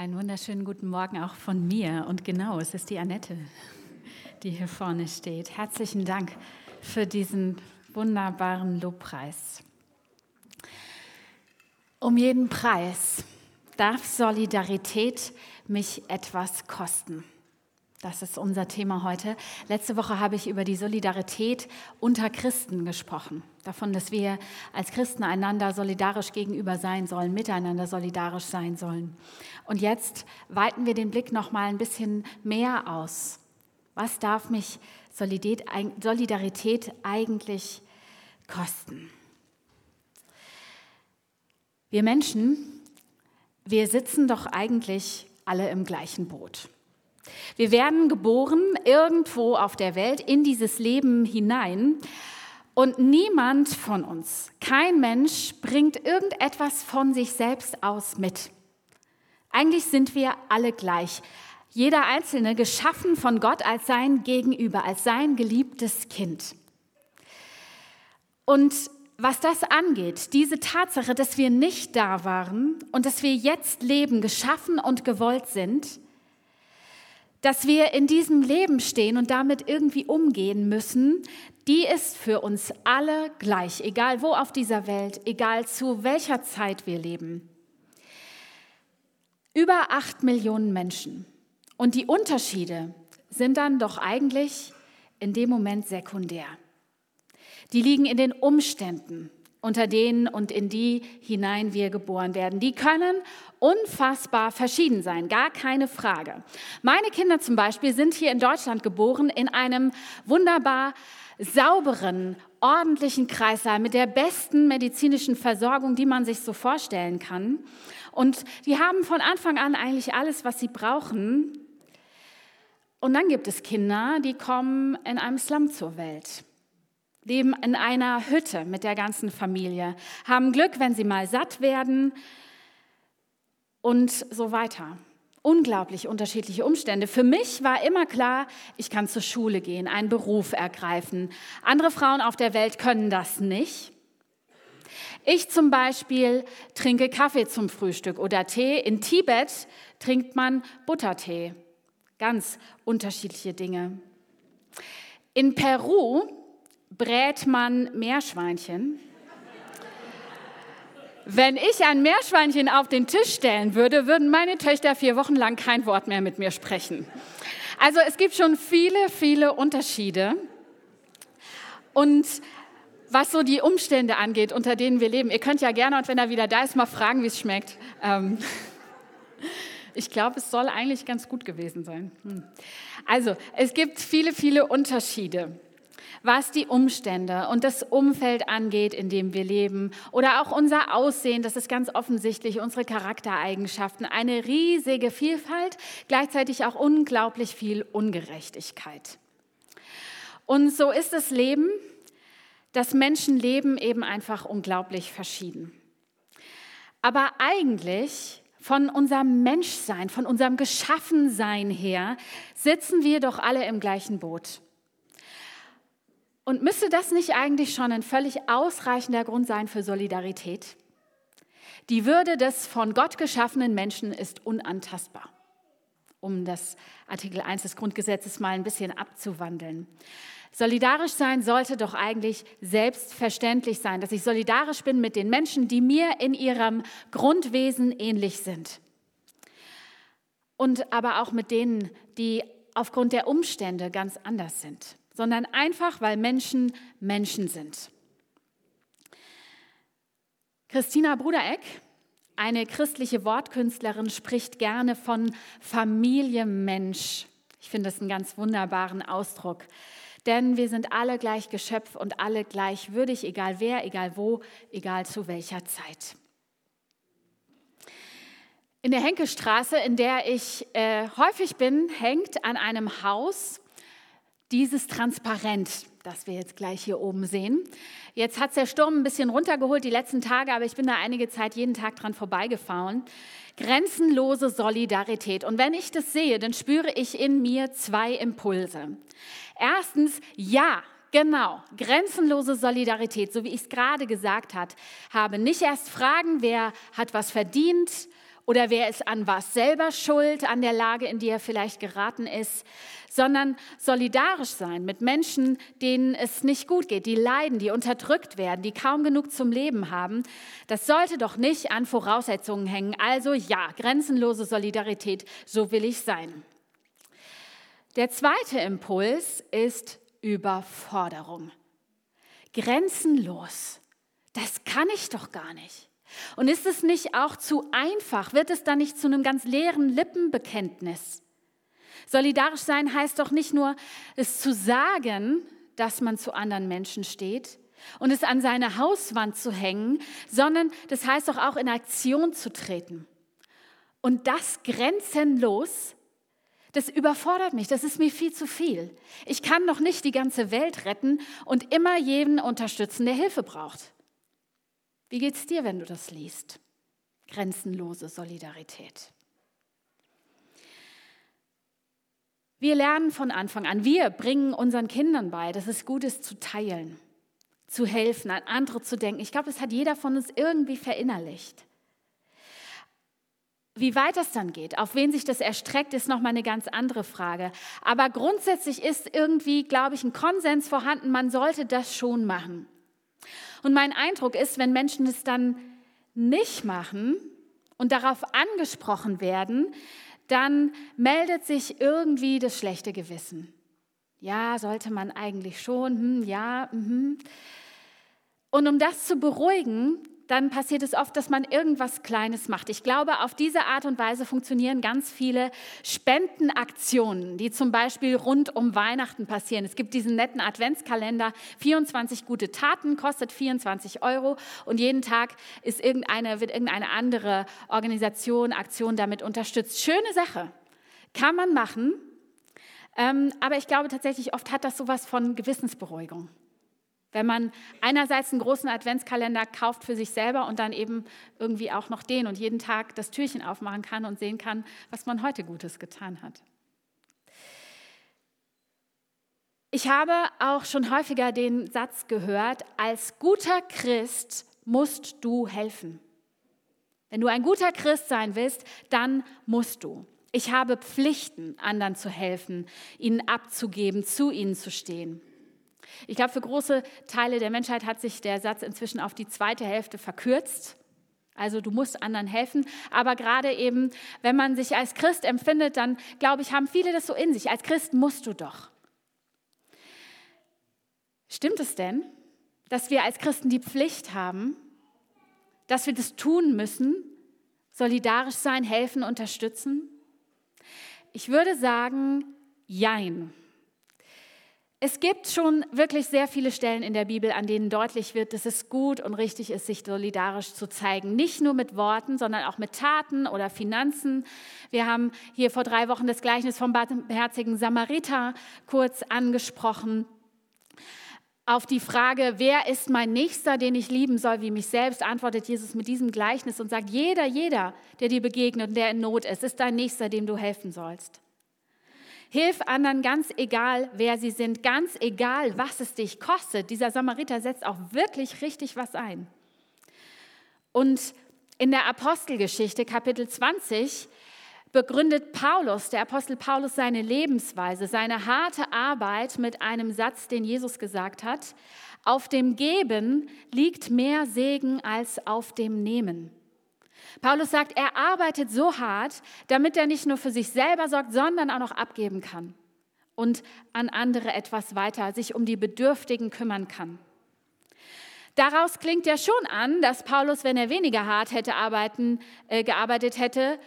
Einen wunderschönen guten Morgen auch von mir. Und genau, es ist die Annette, die hier vorne steht. Herzlichen Dank für diesen wunderbaren Lobpreis. Um jeden Preis darf Solidarität mich etwas kosten. Das ist unser Thema heute. Letzte Woche habe ich über die Solidarität unter Christen gesprochen. Davon, dass wir als Christen einander solidarisch gegenüber sein sollen, miteinander solidarisch sein sollen. Und jetzt weiten wir den Blick noch mal ein bisschen mehr aus. Was darf mich Solidarität eigentlich kosten? Wir Menschen, wir sitzen doch eigentlich alle im gleichen Boot. Wir werden geboren irgendwo auf der Welt in dieses Leben hinein und niemand von uns, kein Mensch bringt irgendetwas von sich selbst aus mit. Eigentlich sind wir alle gleich. Jeder Einzelne geschaffen von Gott als sein Gegenüber, als sein geliebtes Kind. Und was das angeht, diese Tatsache, dass wir nicht da waren und dass wir jetzt leben, geschaffen und gewollt sind, dass wir in diesem Leben stehen und damit irgendwie umgehen müssen, die ist für uns alle gleich, egal wo auf dieser Welt, egal zu welcher Zeit wir leben. Über acht Millionen Menschen. Und die Unterschiede sind dann doch eigentlich in dem Moment sekundär. Die liegen in den Umständen, unter denen und in die hinein wir geboren werden. Die können unfassbar verschieden sein, gar keine Frage. Meine Kinder zum Beispiel sind hier in Deutschland geboren in einem wunderbar sauberen, ordentlichen Kreissaal mit der besten medizinischen Versorgung, die man sich so vorstellen kann. Und die haben von Anfang an eigentlich alles, was sie brauchen. Und dann gibt es Kinder, die kommen in einem Slum zur Welt leben in einer Hütte mit der ganzen Familie, haben Glück, wenn sie mal satt werden und so weiter. Unglaublich unterschiedliche Umstände. Für mich war immer klar, ich kann zur Schule gehen, einen Beruf ergreifen. Andere Frauen auf der Welt können das nicht. Ich zum Beispiel trinke Kaffee zum Frühstück oder Tee. In Tibet trinkt man Buttertee. Ganz unterschiedliche Dinge. In Peru brät man Meerschweinchen. Wenn ich ein Meerschweinchen auf den Tisch stellen würde, würden meine Töchter vier Wochen lang kein Wort mehr mit mir sprechen. Also es gibt schon viele, viele Unterschiede. Und was so die Umstände angeht, unter denen wir leben, ihr könnt ja gerne, und wenn er wieder da ist, mal fragen, wie es schmeckt. Ähm ich glaube, es soll eigentlich ganz gut gewesen sein. Hm. Also, es gibt viele, viele Unterschiede was die Umstände und das Umfeld angeht, in dem wir leben oder auch unser Aussehen, das ist ganz offensichtlich, unsere Charaktereigenschaften, eine riesige Vielfalt, gleichzeitig auch unglaublich viel Ungerechtigkeit. Und so ist das Leben, das Menschenleben eben einfach unglaublich verschieden. Aber eigentlich von unserem Menschsein, von unserem Geschaffensein her, sitzen wir doch alle im gleichen Boot. Und müsste das nicht eigentlich schon ein völlig ausreichender Grund sein für Solidarität? Die Würde des von Gott geschaffenen Menschen ist unantastbar, um das Artikel 1 des Grundgesetzes mal ein bisschen abzuwandeln. Solidarisch sein sollte doch eigentlich selbstverständlich sein, dass ich solidarisch bin mit den Menschen, die mir in ihrem Grundwesen ähnlich sind. Und aber auch mit denen, die aufgrund der Umstände ganz anders sind sondern einfach, weil Menschen Menschen sind. Christina Brudereck, eine christliche Wortkünstlerin, spricht gerne von Familie Mensch. Ich finde das einen ganz wunderbaren Ausdruck. Denn wir sind alle gleich Geschöpf und alle gleich würdig, egal wer, egal wo, egal zu welcher Zeit. In der Henkelstraße, in der ich äh, häufig bin, hängt an einem Haus dieses Transparent, das wir jetzt gleich hier oben sehen. Jetzt hat der Sturm ein bisschen runtergeholt die letzten Tage, aber ich bin da einige Zeit jeden Tag dran vorbeigefahren. Grenzenlose Solidarität. Und wenn ich das sehe, dann spüre ich in mir zwei Impulse. Erstens, ja, Genau, grenzenlose Solidarität, so wie ich es gerade gesagt hat, habe. Nicht erst fragen, wer hat was verdient oder wer ist an was selber schuld, an der Lage, in die er vielleicht geraten ist, sondern solidarisch sein mit Menschen, denen es nicht gut geht, die leiden, die unterdrückt werden, die kaum genug zum Leben haben. Das sollte doch nicht an Voraussetzungen hängen. Also ja, grenzenlose Solidarität, so will ich sein. Der zweite Impuls ist Überforderung. Grenzenlos. Das kann ich doch gar nicht. Und ist es nicht auch zu einfach? Wird es dann nicht zu einem ganz leeren Lippenbekenntnis? Solidarisch sein heißt doch nicht nur, es zu sagen, dass man zu anderen Menschen steht und es an seine Hauswand zu hängen, sondern das heißt doch auch in Aktion zu treten. Und das grenzenlos, das überfordert mich, das ist mir viel zu viel. Ich kann noch nicht die ganze Welt retten und immer jeden unterstützen, der Hilfe braucht. Wie geht es dir, wenn du das liest? Grenzenlose Solidarität. Wir lernen von Anfang an, wir bringen unseren Kindern bei, dass es gut ist zu teilen, zu helfen, an andere zu denken. Ich glaube, das hat jeder von uns irgendwie verinnerlicht. Wie weit das dann geht, auf wen sich das erstreckt, ist nochmal eine ganz andere Frage. Aber grundsätzlich ist irgendwie, glaube ich, ein Konsens vorhanden, man sollte das schon machen. Und mein Eindruck ist, wenn Menschen es dann nicht machen und darauf angesprochen werden, dann meldet sich irgendwie das schlechte Gewissen. Ja, sollte man eigentlich schon, hm, ja. Mh. Und um das zu beruhigen, dann passiert es oft, dass man irgendwas Kleines macht. Ich glaube, auf diese Art und Weise funktionieren ganz viele Spendenaktionen, die zum Beispiel rund um Weihnachten passieren. Es gibt diesen netten Adventskalender, 24 gute Taten, kostet 24 Euro und jeden Tag ist irgendeine, wird irgendeine andere Organisation, Aktion damit unterstützt. Schöne Sache, kann man machen, ähm, aber ich glaube tatsächlich, oft hat das sowas von Gewissensberuhigung. Wenn man einerseits einen großen Adventskalender kauft für sich selber und dann eben irgendwie auch noch den und jeden Tag das Türchen aufmachen kann und sehen kann, was man heute Gutes getan hat. Ich habe auch schon häufiger den Satz gehört, als guter Christ musst du helfen. Wenn du ein guter Christ sein willst, dann musst du. Ich habe Pflichten, anderen zu helfen, ihnen abzugeben, zu ihnen zu stehen. Ich glaube, für große Teile der Menschheit hat sich der Satz inzwischen auf die zweite Hälfte verkürzt. Also du musst anderen helfen. Aber gerade eben, wenn man sich als Christ empfindet, dann glaube ich, haben viele das so in sich. Als Christ musst du doch. Stimmt es denn, dass wir als Christen die Pflicht haben, dass wir das tun müssen, solidarisch sein, helfen, unterstützen? Ich würde sagen, jein. Es gibt schon wirklich sehr viele Stellen in der Bibel, an denen deutlich wird, dass es gut und richtig ist, sich solidarisch zu zeigen. Nicht nur mit Worten, sondern auch mit Taten oder Finanzen. Wir haben hier vor drei Wochen das Gleichnis vom barmherzigen Samariter kurz angesprochen. Auf die Frage, wer ist mein Nächster, den ich lieben soll, wie mich selbst, antwortet Jesus mit diesem Gleichnis und sagt, jeder, jeder, der dir begegnet und der in Not ist, ist dein Nächster, dem du helfen sollst. Hilf anderen ganz egal, wer sie sind, ganz egal, was es dich kostet. Dieser Samariter setzt auch wirklich richtig was ein. Und in der Apostelgeschichte, Kapitel 20, begründet Paulus, der Apostel Paulus, seine Lebensweise, seine harte Arbeit mit einem Satz, den Jesus gesagt hat. Auf dem Geben liegt mehr Segen als auf dem Nehmen. Paulus sagt, er arbeitet so hart, damit er nicht nur für sich selber sorgt, sondern auch noch abgeben kann und an andere etwas weiter, sich um die Bedürftigen kümmern kann. Daraus klingt ja schon an, dass Paulus, wenn er weniger hart hätte arbeiten, äh, gearbeitet hätte,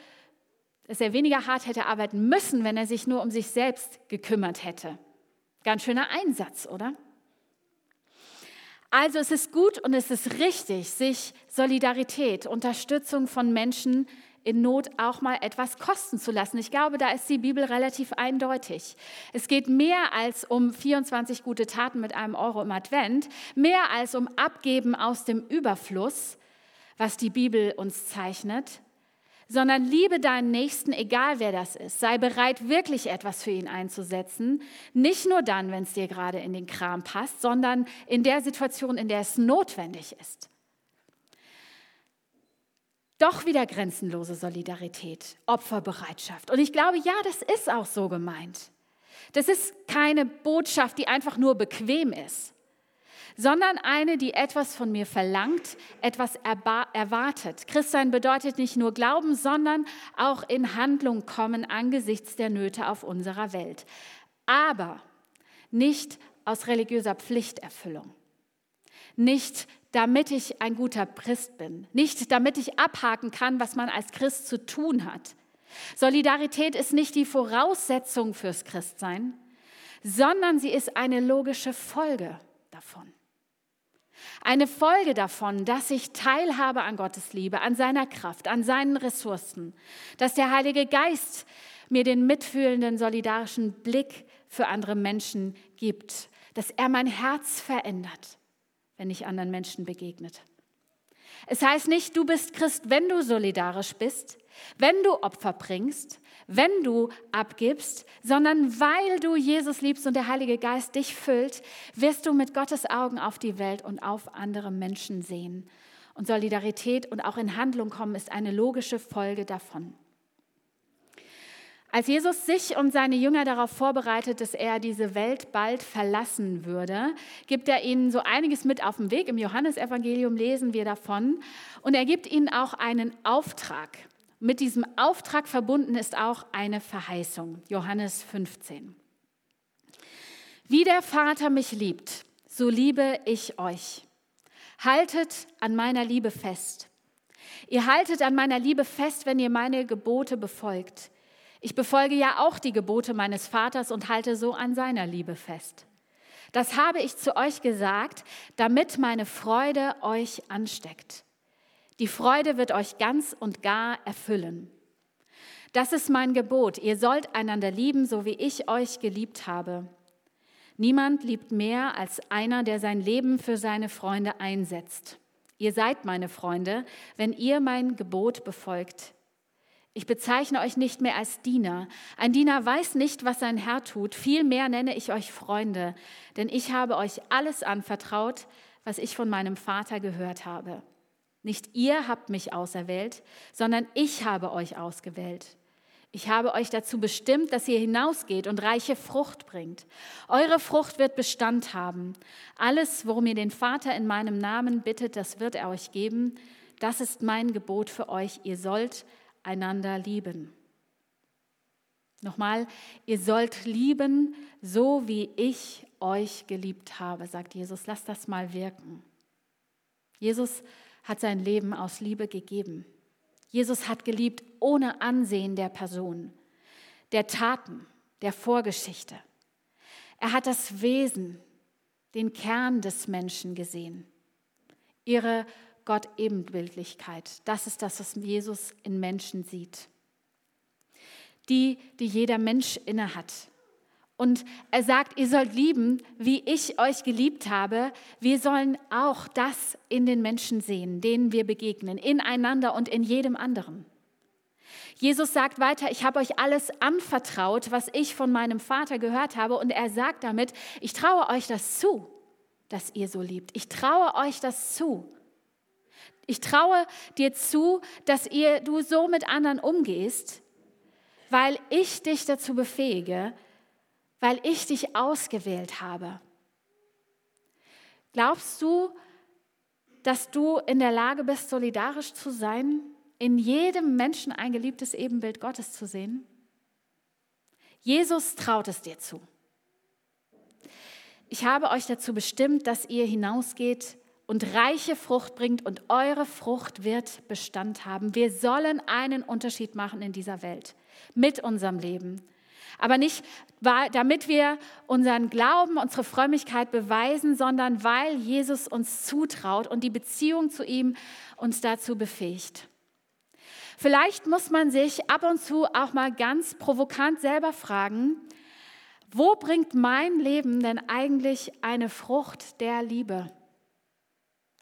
dass er weniger hart hätte arbeiten müssen, wenn er sich nur um sich selbst gekümmert hätte. Ganz schöner Einsatz, oder? Also es ist gut und es ist richtig, sich Solidarität, Unterstützung von Menschen in Not auch mal etwas kosten zu lassen. Ich glaube, da ist die Bibel relativ eindeutig. Es geht mehr als um 24 gute Taten mit einem Euro im Advent, mehr als um Abgeben aus dem Überfluss, was die Bibel uns zeichnet, sondern liebe deinen Nächsten, egal wer das ist. Sei bereit, wirklich etwas für ihn einzusetzen. Nicht nur dann, wenn es dir gerade in den Kram passt, sondern in der Situation, in der es notwendig ist. doch wieder grenzenlose Solidarität, Opferbereitschaft. Und ich glaube, ja, das ist auch so gemeint. Das ist keine Botschaft, die einfach nur bequem ist, sondern eine, die etwas von mir verlangt, etwas erwartet. Christsein bedeutet nicht nur Glauben, sondern auch in Handlung kommen angesichts der Nöte auf unserer Welt. Aber nicht aus religiöser Pflichterfüllung, nicht damit ich ein guter Christ bin, nicht damit ich abhaken kann, was man als Christ zu tun hat. Solidarität ist nicht die Voraussetzung fürs Christsein, sondern sie ist eine logische Folge davon. Eine Folge davon, dass ich teilhabe an Gottes Liebe, an seiner Kraft, an seinen Ressourcen, dass der Heilige Geist mir den mitfühlenden, solidarischen Blick für andere Menschen gibt, dass er mein Herz verändert wenn ich anderen Menschen begegnet. Es heißt nicht, du bist Christ, wenn du solidarisch bist, wenn du Opfer bringst, wenn du abgibst, sondern weil du Jesus liebst und der Heilige Geist dich füllt, wirst du mit Gottes Augen auf die Welt und auf andere Menschen sehen. Und Solidarität und auch in Handlung kommen ist eine logische Folge davon. Als Jesus sich und seine Jünger darauf vorbereitet, dass er diese Welt bald verlassen würde, gibt er ihnen so einiges mit auf den Weg. Im Johannesevangelium lesen wir davon. Und er gibt ihnen auch einen Auftrag. Mit diesem Auftrag verbunden ist auch eine Verheißung. Johannes 15. Wie der Vater mich liebt, so liebe ich euch. Haltet an meiner Liebe fest. Ihr haltet an meiner Liebe fest, wenn ihr meine Gebote befolgt. Ich befolge ja auch die Gebote meines Vaters und halte so an seiner Liebe fest. Das habe ich zu euch gesagt, damit meine Freude euch ansteckt. Die Freude wird euch ganz und gar erfüllen. Das ist mein Gebot. Ihr sollt einander lieben, so wie ich euch geliebt habe. Niemand liebt mehr als einer, der sein Leben für seine Freunde einsetzt. Ihr seid meine Freunde, wenn ihr mein Gebot befolgt. Ich bezeichne euch nicht mehr als Diener. Ein Diener weiß nicht, was sein Herr tut. Vielmehr nenne ich euch Freunde, denn ich habe euch alles anvertraut, was ich von meinem Vater gehört habe. Nicht ihr habt mich auserwählt, sondern ich habe euch ausgewählt. Ich habe euch dazu bestimmt, dass ihr hinausgeht und reiche Frucht bringt. Eure Frucht wird Bestand haben. Alles, worum ihr den Vater in meinem Namen bittet, das wird er euch geben. Das ist mein Gebot für euch. Ihr sollt einander lieben. Nochmal, ihr sollt lieben, so wie ich euch geliebt habe, sagt Jesus. Lasst das mal wirken. Jesus hat sein Leben aus Liebe gegeben. Jesus hat geliebt ohne Ansehen der Person, der Taten, der Vorgeschichte. Er hat das Wesen, den Kern des Menschen gesehen, ihre Gott-Ebenbildlichkeit. Das ist das, was Jesus in Menschen sieht. Die, die jeder Mensch innehat. Und er sagt, ihr sollt lieben, wie ich euch geliebt habe. Wir sollen auch das in den Menschen sehen, denen wir begegnen, ineinander und in jedem anderen. Jesus sagt weiter, ich habe euch alles anvertraut, was ich von meinem Vater gehört habe. Und er sagt damit, ich traue euch das zu, dass ihr so liebt. Ich traue euch das zu. Ich traue dir zu, dass ihr, du so mit anderen umgehst, weil ich dich dazu befähige, weil ich dich ausgewählt habe. Glaubst du, dass du in der Lage bist, solidarisch zu sein, in jedem Menschen ein geliebtes Ebenbild Gottes zu sehen? Jesus traut es dir zu. Ich habe euch dazu bestimmt, dass ihr hinausgeht und reiche Frucht bringt und eure Frucht wird Bestand haben. Wir sollen einen Unterschied machen in dieser Welt mit unserem Leben. Aber nicht, damit wir unseren Glauben, unsere Frömmigkeit beweisen, sondern weil Jesus uns zutraut und die Beziehung zu ihm uns dazu befähigt. Vielleicht muss man sich ab und zu auch mal ganz provokant selber fragen, wo bringt mein Leben denn eigentlich eine Frucht der Liebe?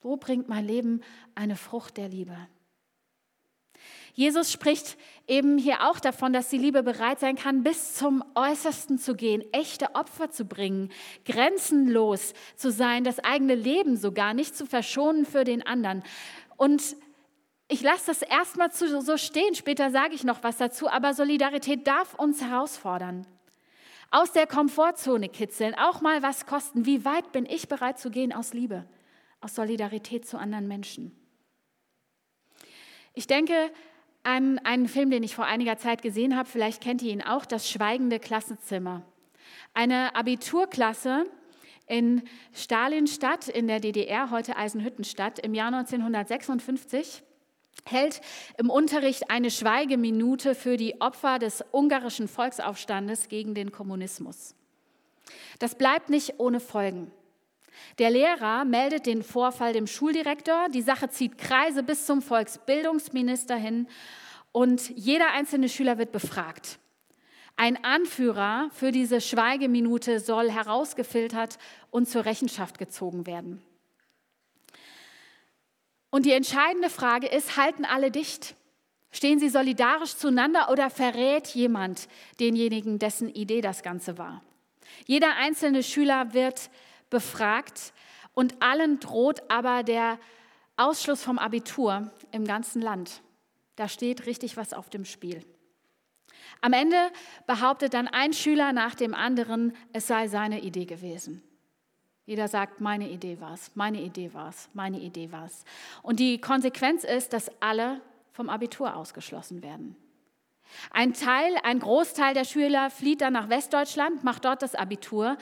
Wo bringt mein Leben eine Frucht der Liebe? Jesus spricht eben hier auch davon, dass die Liebe bereit sein kann, bis zum Äußersten zu gehen, echte Opfer zu bringen, grenzenlos zu sein, das eigene Leben sogar nicht zu verschonen für den anderen. Und Ich lasse das erstmal so stehen, später sage ich noch was dazu, aber Solidarität darf uns herausfordern. Aus der Komfortzone kitzeln, auch mal was kosten. Wie weit bin ich bereit zu gehen aus Liebe, aus Solidarität zu anderen Menschen? Ich denke an einen Film, den ich vor einiger Zeit gesehen habe, vielleicht kennt ihr ihn auch, Das schweigende Klassenzimmer. Eine Abiturklasse in Stalinstadt in der DDR, heute Eisenhüttenstadt, im Jahr 1956 hält im Unterricht eine Schweigeminute für die Opfer des ungarischen Volksaufstandes gegen den Kommunismus. Das bleibt nicht ohne Folgen. Der Lehrer meldet den Vorfall dem Schuldirektor, die Sache zieht Kreise bis zum Volksbildungsminister hin und jeder einzelne Schüler wird befragt. Ein Anführer für diese Schweigeminute soll herausgefiltert und zur Rechenschaft gezogen werden. Und die entscheidende Frage ist, halten alle dicht? Stehen sie solidarisch zueinander oder verrät jemand denjenigen, dessen Idee das Ganze war? Jeder einzelne Schüler wird befragt und allen droht aber der Ausschluss vom Abitur im ganzen Land. Da steht richtig was auf dem Spiel. Am Ende behauptet dann ein Schüler nach dem anderen, es sei seine Idee gewesen. Jeder sagt, meine Idee war es, meine Idee war es, meine Idee war es. Und die Konsequenz ist, dass alle vom Abitur ausgeschlossen werden. Ein Teil, ein Großteil der Schüler flieht dann nach Westdeutschland, macht dort das Abitur.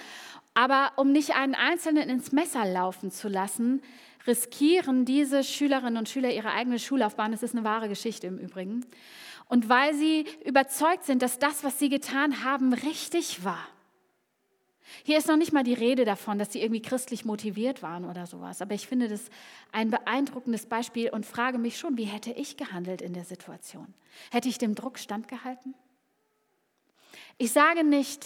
Aber um nicht einen Einzelnen ins Messer laufen zu lassen, riskieren diese Schülerinnen und Schüler ihre eigene Schullaufbahn. Das ist eine wahre Geschichte im Übrigen. Und weil sie überzeugt sind, dass das, was sie getan haben, richtig war hier ist noch nicht mal die Rede davon, dass sie irgendwie christlich motiviert waren oder sowas. Aber ich finde das ein beeindruckendes Beispiel und frage mich schon, wie hätte ich gehandelt in der Situation? Hätte ich dem Druck standgehalten? Ich sage nicht,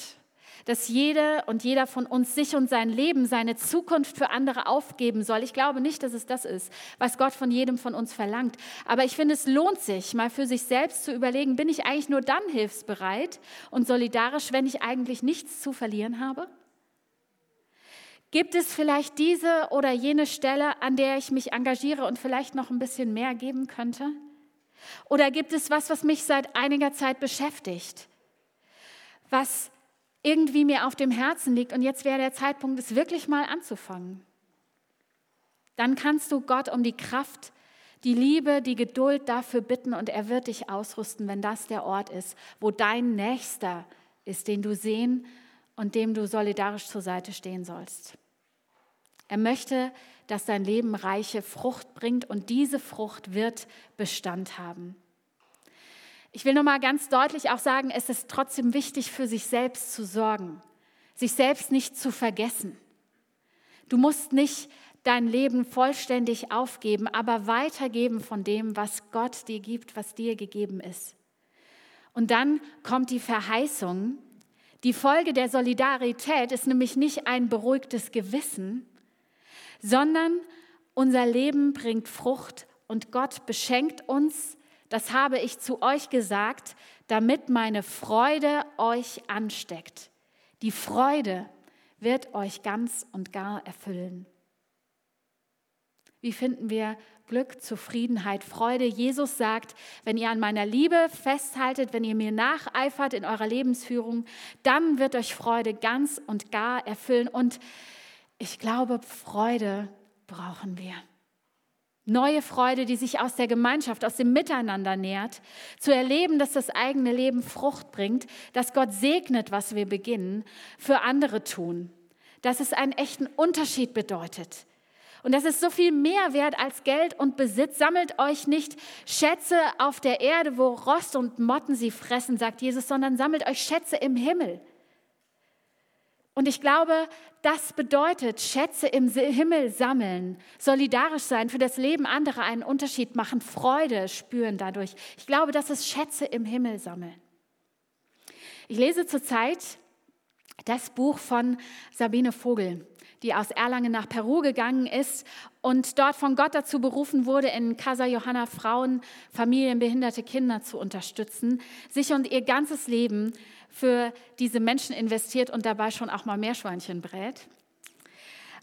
dass jede und jeder von uns sich und sein Leben, seine Zukunft für andere aufgeben soll. Ich glaube nicht, dass es das ist, was Gott von jedem von uns verlangt. Aber ich finde, es lohnt sich, mal für sich selbst zu überlegen, bin ich eigentlich nur dann hilfsbereit und solidarisch, wenn ich eigentlich nichts zu verlieren habe? Gibt es vielleicht diese oder jene Stelle, an der ich mich engagiere und vielleicht noch ein bisschen mehr geben könnte? Oder gibt es was, was mich seit einiger Zeit beschäftigt, was irgendwie mir auf dem Herzen liegt und jetzt wäre der Zeitpunkt, es wirklich mal anzufangen? Dann kannst du Gott um die Kraft, die Liebe, die Geduld dafür bitten und er wird dich ausrüsten, wenn das der Ort ist, wo dein Nächster ist, den du sehen und dem du solidarisch zur Seite stehen sollst. Er möchte, dass dein Leben reiche Frucht bringt und diese Frucht wird Bestand haben. Ich will noch mal ganz deutlich auch sagen, es ist trotzdem wichtig, für sich selbst zu sorgen, sich selbst nicht zu vergessen. Du musst nicht dein Leben vollständig aufgeben, aber weitergeben von dem, was Gott dir gibt, was dir gegeben ist. Und dann kommt die Verheißung. Die Folge der Solidarität ist nämlich nicht ein beruhigtes Gewissen, sondern unser Leben bringt Frucht und Gott beschenkt uns. Das habe ich zu euch gesagt, damit meine Freude euch ansteckt. Die Freude wird euch ganz und gar erfüllen. Wie finden wir Glück, Zufriedenheit, Freude? Jesus sagt, wenn ihr an meiner Liebe festhaltet, wenn ihr mir nacheifert in eurer Lebensführung, dann wird euch Freude ganz und gar erfüllen. Und ich glaube, Freude brauchen wir. Neue Freude, die sich aus der Gemeinschaft, aus dem Miteinander nährt, zu erleben, dass das eigene Leben Frucht bringt, dass Gott segnet, was wir beginnen, für andere tun, dass es einen echten Unterschied bedeutet. Und das ist so viel mehr wert als Geld und Besitz. Sammelt euch nicht Schätze auf der Erde, wo Rost und Motten sie fressen, sagt Jesus, sondern sammelt euch Schätze im Himmel und ich glaube, das bedeutet, Schätze im Himmel sammeln, solidarisch sein, für das Leben anderer einen Unterschied machen, Freude spüren dadurch. Ich glaube, das ist Schätze im Himmel sammeln. Ich lese zurzeit das Buch von Sabine Vogel, die aus Erlangen nach Peru gegangen ist und dort von Gott dazu berufen wurde, in Casa Johanna Frauen, Familien, behinderte Kinder zu unterstützen, sich und ihr ganzes Leben für diese Menschen investiert und dabei schon auch mal Meerschweinchen brät.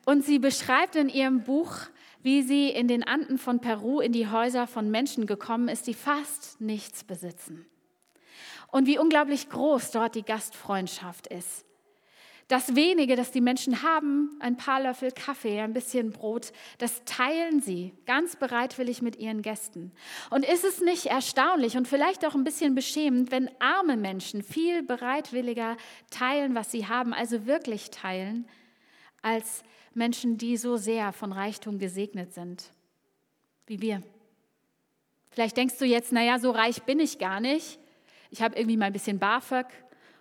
Und sie beschreibt in ihrem Buch, wie sie in den Anden von Peru in die Häuser von Menschen gekommen ist, die fast nichts besitzen. Und wie unglaublich groß dort die Gastfreundschaft ist. Das wenige, das die Menschen haben, ein paar Löffel Kaffee, ein bisschen Brot, das teilen sie ganz bereitwillig mit ihren Gästen. Und ist es nicht erstaunlich und vielleicht auch ein bisschen beschämend, wenn arme Menschen viel bereitwilliger teilen, was sie haben, also wirklich teilen, als Menschen, die so sehr von Reichtum gesegnet sind, wie wir. Vielleicht denkst du jetzt, naja, so reich bin ich gar nicht. Ich habe irgendwie mal ein bisschen BAföG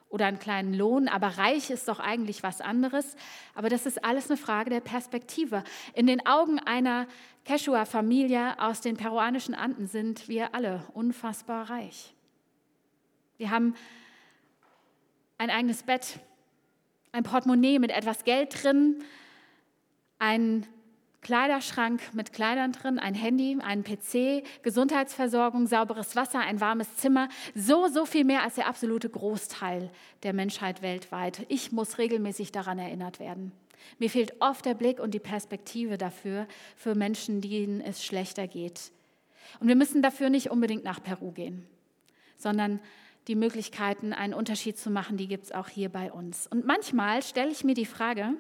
oder einen kleinen Lohn, aber reich ist doch eigentlich was anderes. Aber das ist alles eine Frage der Perspektive. In den Augen einer Quechua-Familie aus den peruanischen Anden sind wir alle unfassbar reich. Wir haben ein eigenes Bett, ein Portemonnaie mit etwas Geld drin, ein Kleiderschrank mit Kleidern drin, ein Handy, ein PC, Gesundheitsversorgung, sauberes Wasser, ein warmes Zimmer. So, so viel mehr als der absolute Großteil der Menschheit weltweit. Ich muss regelmäßig daran erinnert werden. Mir fehlt oft der Blick und die Perspektive dafür, für Menschen, denen es schlechter geht. Und wir müssen dafür nicht unbedingt nach Peru gehen, sondern die Möglichkeiten, einen Unterschied zu machen, die gibt es auch hier bei uns. Und manchmal stelle ich mir die Frage,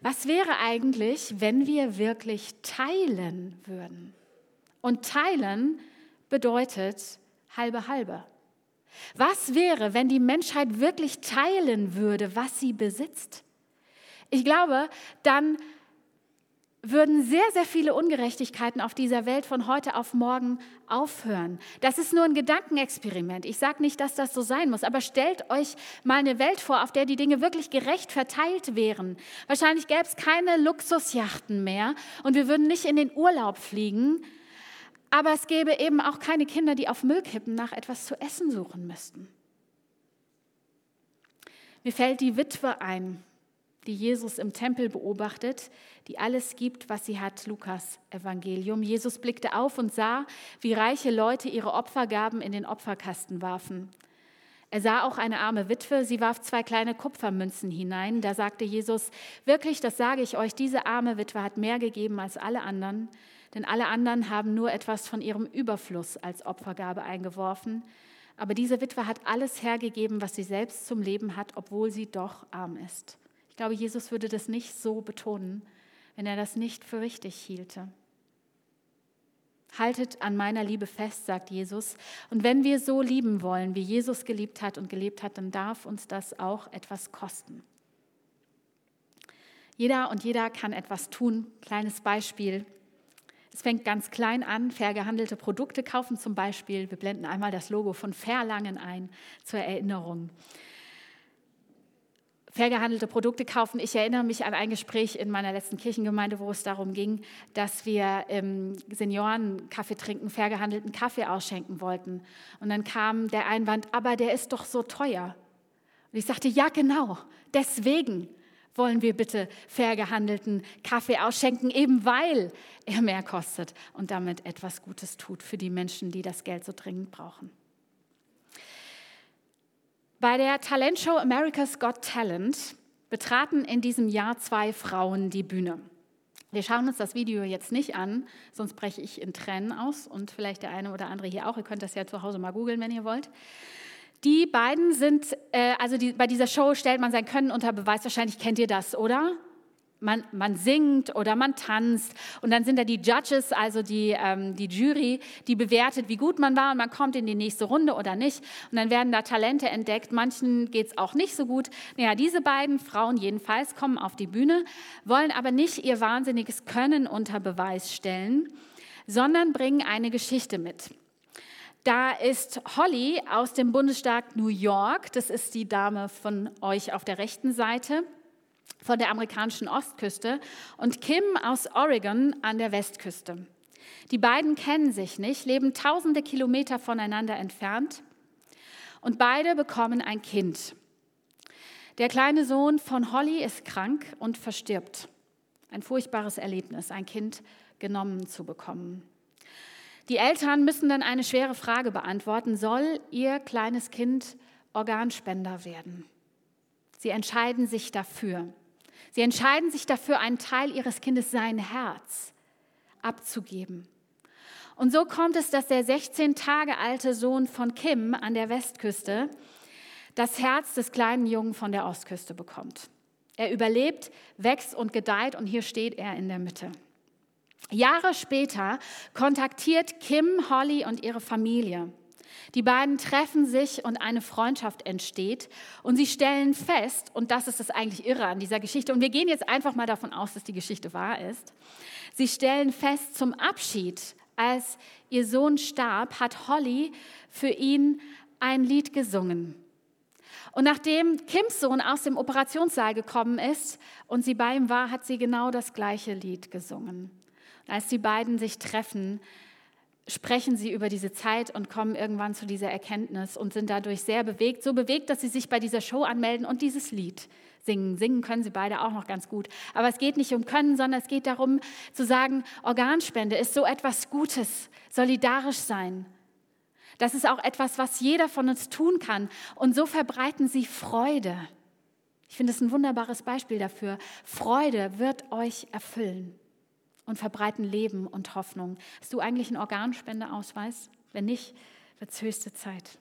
was wäre eigentlich, wenn wir wirklich teilen würden? Und teilen bedeutet halbe halbe. Was wäre, wenn die Menschheit wirklich teilen würde, was sie besitzt? Ich glaube, dann würden sehr, sehr viele Ungerechtigkeiten auf dieser Welt von heute auf morgen aufhören. Das ist nur ein Gedankenexperiment. Ich sage nicht, dass das so sein muss, aber stellt euch mal eine Welt vor, auf der die Dinge wirklich gerecht verteilt wären. Wahrscheinlich gäbe es keine Luxusjachten mehr und wir würden nicht in den Urlaub fliegen, aber es gäbe eben auch keine Kinder, die auf Müllkippen nach etwas zu essen suchen müssten. Mir fällt die Witwe ein, die Jesus im Tempel beobachtet, die alles gibt, was sie hat, Lukas Evangelium. Jesus blickte auf und sah, wie reiche Leute ihre Opfergaben in den Opferkasten warfen. Er sah auch eine arme Witwe, sie warf zwei kleine Kupfermünzen hinein. Da sagte Jesus, wirklich, das sage ich euch, diese arme Witwe hat mehr gegeben als alle anderen, denn alle anderen haben nur etwas von ihrem Überfluss als Opfergabe eingeworfen. Aber diese Witwe hat alles hergegeben, was sie selbst zum Leben hat, obwohl sie doch arm ist. Ich glaube, Jesus würde das nicht so betonen, wenn er das nicht für richtig hielte. Haltet an meiner Liebe fest, sagt Jesus. Und wenn wir so lieben wollen, wie Jesus geliebt hat und gelebt hat, dann darf uns das auch etwas kosten. Jeder und jeder kann etwas tun. Kleines Beispiel. Es fängt ganz klein an, fair gehandelte Produkte kaufen zum Beispiel. Wir blenden einmal das Logo von Verlangen ein zur Erinnerung fair gehandelte Produkte kaufen. Ich erinnere mich an ein Gespräch in meiner letzten Kirchengemeinde, wo es darum ging, dass wir ähm, Senioren Kaffee trinken, fair gehandelten Kaffee ausschenken wollten. Und dann kam der Einwand, aber der ist doch so teuer. Und ich sagte, ja genau, deswegen wollen wir bitte fair gehandelten Kaffee ausschenken, eben weil er mehr kostet und damit etwas Gutes tut für die Menschen, die das Geld so dringend brauchen. Bei der Talentshow America's Got Talent betraten in diesem Jahr zwei Frauen die Bühne. Wir schauen uns das Video jetzt nicht an, sonst breche ich in Tränen aus und vielleicht der eine oder andere hier auch. Ihr könnt das ja zu Hause mal googeln, wenn ihr wollt. Die beiden sind, äh, also die, bei dieser Show stellt man sein Können unter Beweis. Wahrscheinlich kennt ihr das, oder? Man, man singt oder man tanzt und dann sind da die Judges, also die, ähm, die Jury, die bewertet, wie gut man war und man kommt in die nächste Runde oder nicht. Und dann werden da Talente entdeckt, manchen geht es auch nicht so gut. Naja, diese beiden Frauen jedenfalls kommen auf die Bühne, wollen aber nicht ihr wahnsinniges Können unter Beweis stellen, sondern bringen eine Geschichte mit. Da ist Holly aus dem Bundesstaat New York, das ist die Dame von euch auf der rechten Seite von der amerikanischen Ostküste und Kim aus Oregon an der Westküste. Die beiden kennen sich nicht, leben tausende Kilometer voneinander entfernt und beide bekommen ein Kind. Der kleine Sohn von Holly ist krank und verstirbt. Ein furchtbares Erlebnis, ein Kind genommen zu bekommen. Die Eltern müssen dann eine schwere Frage beantworten. Soll ihr kleines Kind Organspender werden? Sie entscheiden sich dafür. Sie entscheiden sich dafür, einen Teil ihres Kindes, sein Herz, abzugeben. Und so kommt es, dass der 16 Tage alte Sohn von Kim an der Westküste das Herz des kleinen Jungen von der Ostküste bekommt. Er überlebt, wächst und gedeiht und hier steht er in der Mitte. Jahre später kontaktiert Kim Holly und ihre Familie. Die beiden treffen sich und eine Freundschaft entsteht und sie stellen fest, und das ist das eigentlich Irre an dieser Geschichte, und wir gehen jetzt einfach mal davon aus, dass die Geschichte wahr ist, sie stellen fest, zum Abschied, als ihr Sohn starb, hat Holly für ihn ein Lied gesungen. Und nachdem Kims Sohn aus dem Operationssaal gekommen ist und sie bei ihm war, hat sie genau das gleiche Lied gesungen. Und als die beiden sich treffen, sprechen sie über diese Zeit und kommen irgendwann zu dieser Erkenntnis und sind dadurch sehr bewegt, so bewegt, dass sie sich bei dieser Show anmelden und dieses Lied singen. Singen können sie beide auch noch ganz gut. Aber es geht nicht um Können, sondern es geht darum zu sagen, Organspende ist so etwas Gutes, solidarisch sein. Das ist auch etwas, was jeder von uns tun kann. Und so verbreiten sie Freude. Ich finde es ein wunderbares Beispiel dafür. Freude wird euch erfüllen und verbreiten Leben und Hoffnung. Hast du eigentlich einen Organspendeausweis? Wenn nicht, wird es höchste Zeit.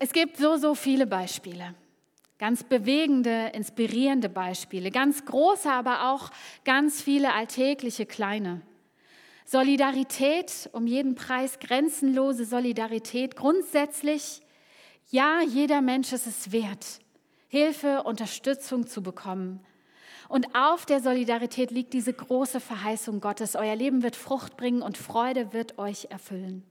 Es gibt so, so viele Beispiele. Ganz bewegende, inspirierende Beispiele, ganz große, aber auch ganz viele alltägliche kleine. Solidarität um jeden Preis, grenzenlose Solidarität. Grundsätzlich, ja, jeder Mensch ist es wert, Hilfe, Unterstützung zu bekommen. Und auf der Solidarität liegt diese große Verheißung Gottes. Euer Leben wird Frucht bringen und Freude wird euch erfüllen.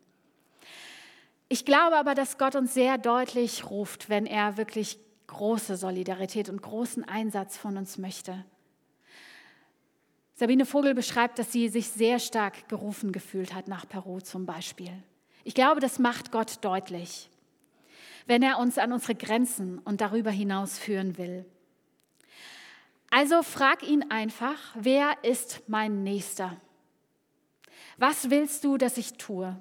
Ich glaube aber, dass Gott uns sehr deutlich ruft, wenn er wirklich große Solidarität und großen Einsatz von uns möchte. Sabine Vogel beschreibt, dass sie sich sehr stark gerufen gefühlt hat nach Peru zum Beispiel. Ich glaube, das macht Gott deutlich, wenn er uns an unsere Grenzen und darüber hinaus führen will. Also frag ihn einfach, wer ist mein Nächster? Was willst du, dass ich tue?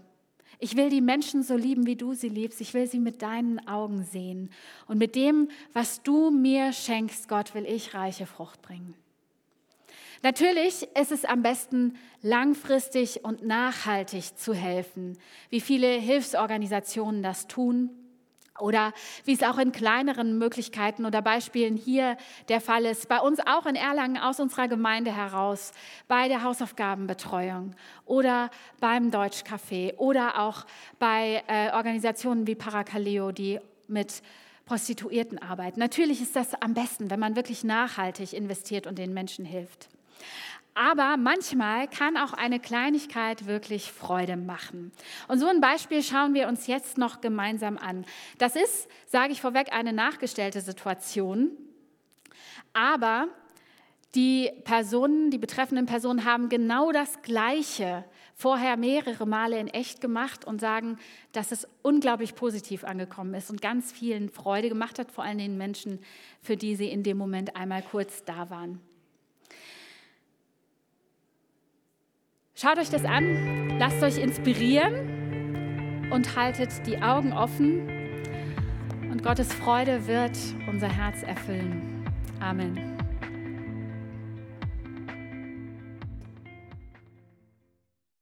Ich will die Menschen so lieben, wie du sie liebst. Ich will sie mit deinen Augen sehen. Und mit dem, was du mir schenkst, Gott, will ich reiche Frucht bringen. Natürlich ist es am besten, langfristig und nachhaltig zu helfen, wie viele Hilfsorganisationen das tun oder wie es auch in kleineren Möglichkeiten oder Beispielen hier der Fall ist, bei uns auch in Erlangen aus unserer Gemeinde heraus, bei der Hausaufgabenbetreuung oder beim Deutschcafé oder auch bei äh, Organisationen wie Paracaleo, die mit Prostituierten arbeiten. Natürlich ist das am besten, wenn man wirklich nachhaltig investiert und den Menschen hilft. Aber manchmal kann auch eine Kleinigkeit wirklich Freude machen. Und so ein Beispiel schauen wir uns jetzt noch gemeinsam an. Das ist, sage ich vorweg, eine nachgestellte Situation. Aber die Personen, die betreffenden Personen haben genau das Gleiche vorher mehrere Male in echt gemacht und sagen, dass es unglaublich positiv angekommen ist und ganz vielen Freude gemacht hat, vor allem den Menschen, für die sie in dem Moment einmal kurz da waren. Schaut euch das an, lasst euch inspirieren und haltet die Augen offen und Gottes Freude wird unser Herz erfüllen. Amen.